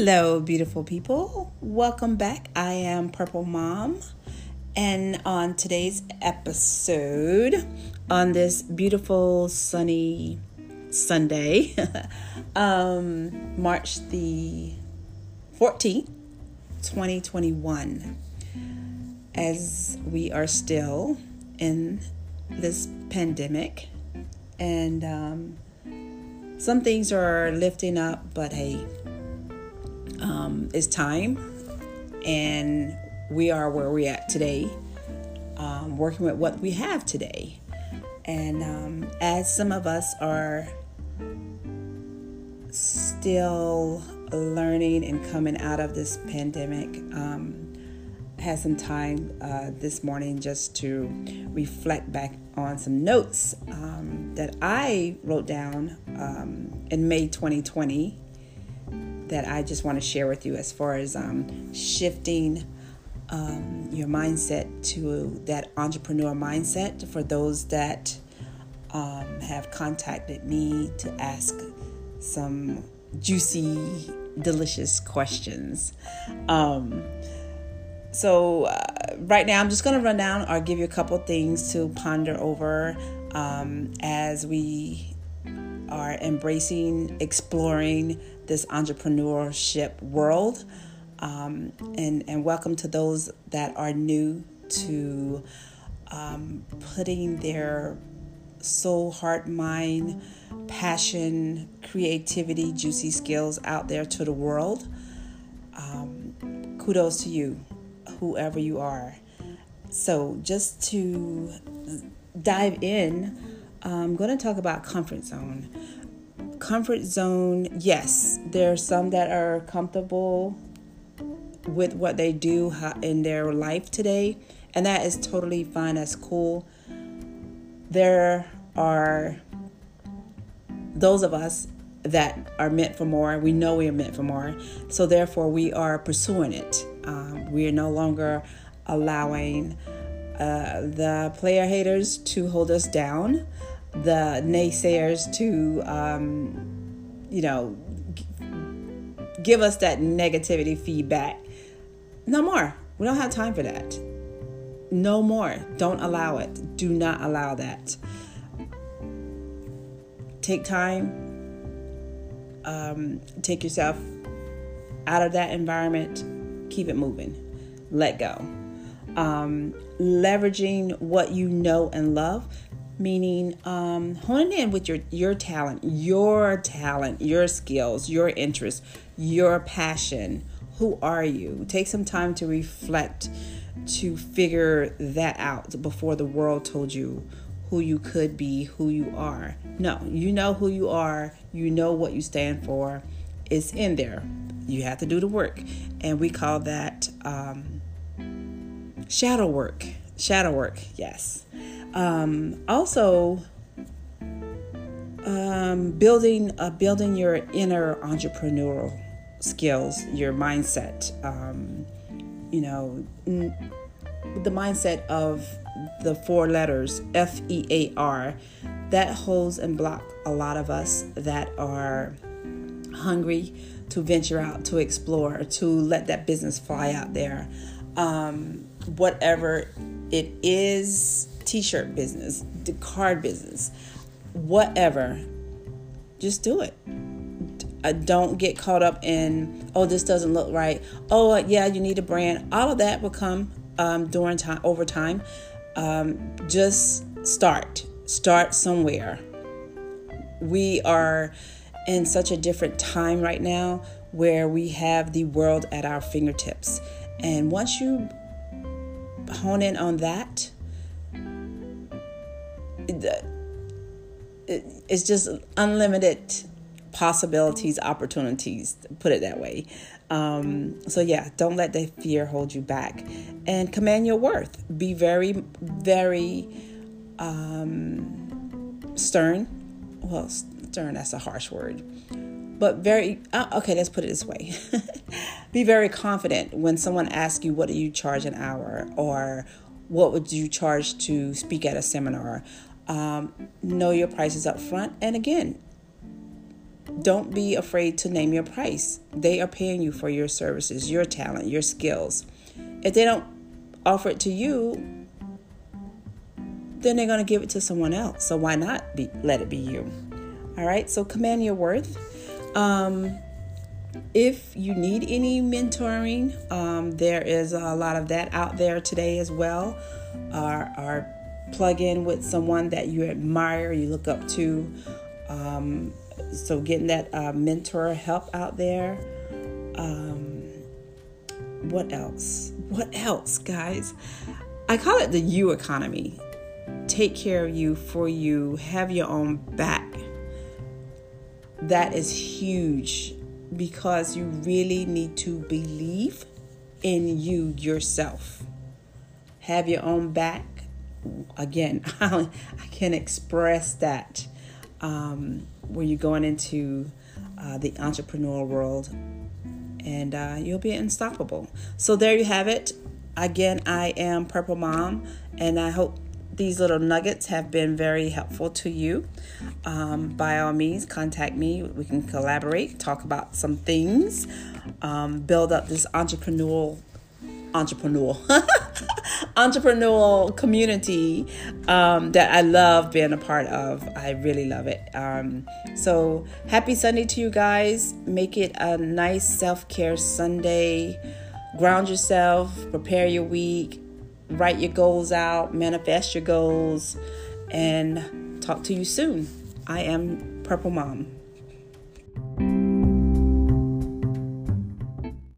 Hello, beautiful people. Welcome back. I am Purple Mom. And on today's episode, on this beautiful sunny Sunday, um, March the 14th, 2021, as we are still in this pandemic and um, some things are lifting up, but hey, um, it's time, and we are where we're at today, um, working with what we have today. And um, as some of us are still learning and coming out of this pandemic, um, had some time uh, this morning just to reflect back on some notes um, that I wrote down um, in May 2020 that I just want to share with you as far as um, shifting um, your mindset to that entrepreneur mindset for those that um, have contacted me to ask some juicy, delicious questions. Um, so, uh, right now, I'm just going to run down or give you a couple things to ponder over um, as we are embracing, exploring this entrepreneurship world. Um, and, and welcome to those that are new to um, putting their soul, heart, mind, passion, creativity, juicy skills out there to the world. Um, kudos to you, whoever you are. So, just to dive in, I'm going to talk about comfort zone comfort zone, yes, there are some that are comfortable with what they do in their life today, and that is totally fine. That's cool. There are those of us that are meant for more. We know we are meant for more, so therefore we are pursuing it. Um, we are no longer allowing uh, the player haters to hold us down the naysayers to, um, you know, g- give us that negativity feedback. No more. We don't have time for that. No more. Don't allow it. Do not allow that. Take time. Um, take yourself out of that environment. Keep it moving. Let go. Um, leveraging what you know and love meaning um, honing in with your your talent, your talent, your skills, your interests, your passion. Who are you? Take some time to reflect, to figure that out before the world told you who you could be, who you are. No, you know who you are. You know what you stand for. It's in there. You have to do the work, and we call that um, shadow work. Shadow work, yes. Um, also, um, building uh, building your inner entrepreneurial skills, your mindset. Um, you know, n- the mindset of the four letters F E A R that holds and block a lot of us that are hungry to venture out, to explore, to let that business fly out there. Um, whatever it is t-shirt business, the card business, whatever. Just do it. Uh, don't get caught up in oh this doesn't look right. Oh yeah, you need a brand. All of that will come um, during time over time. Um, just start. Start somewhere. We are in such a different time right now where we have the world at our fingertips. And once you hone in on that, it's just unlimited possibilities, opportunities, put it that way. Um, so, yeah, don't let that fear hold you back and command your worth. Be very, very um, stern. Well, stern, that's a harsh word. But very, uh, okay, let's put it this way. Be very confident when someone asks you, What do you charge an hour? or What would you charge to speak at a seminar? Um, know your prices up front. And again, don't be afraid to name your price. They are paying you for your services, your talent, your skills. If they don't offer it to you, then they're going to give it to someone else. So why not be, let it be you? All right, so command your worth. Um, if you need any mentoring, um, there is a lot of that out there today as well. Or, or plug in with someone that you admire, you look up to. Um, so getting that uh, mentor help out there. Um, what else? What else, guys? I call it the you economy. Take care of you for you, have your own back. That is huge because you really need to believe in you yourself. Have your own back. Again, I can express that um, when you're going into uh, the entrepreneurial world, and uh, you'll be unstoppable. So, there you have it. Again, I am Purple Mom, and I hope these little nuggets have been very helpful to you, um, by all means, contact me. We can collaborate, talk about some things, um, build up this entrepreneurial, entrepreneurial, entrepreneurial community um, that I love being a part of. I really love it. Um, so happy Sunday to you guys. Make it a nice self care Sunday. Ground yourself, prepare your week write your goals out, manifest your goals, and talk to you soon. I am Purple Mom.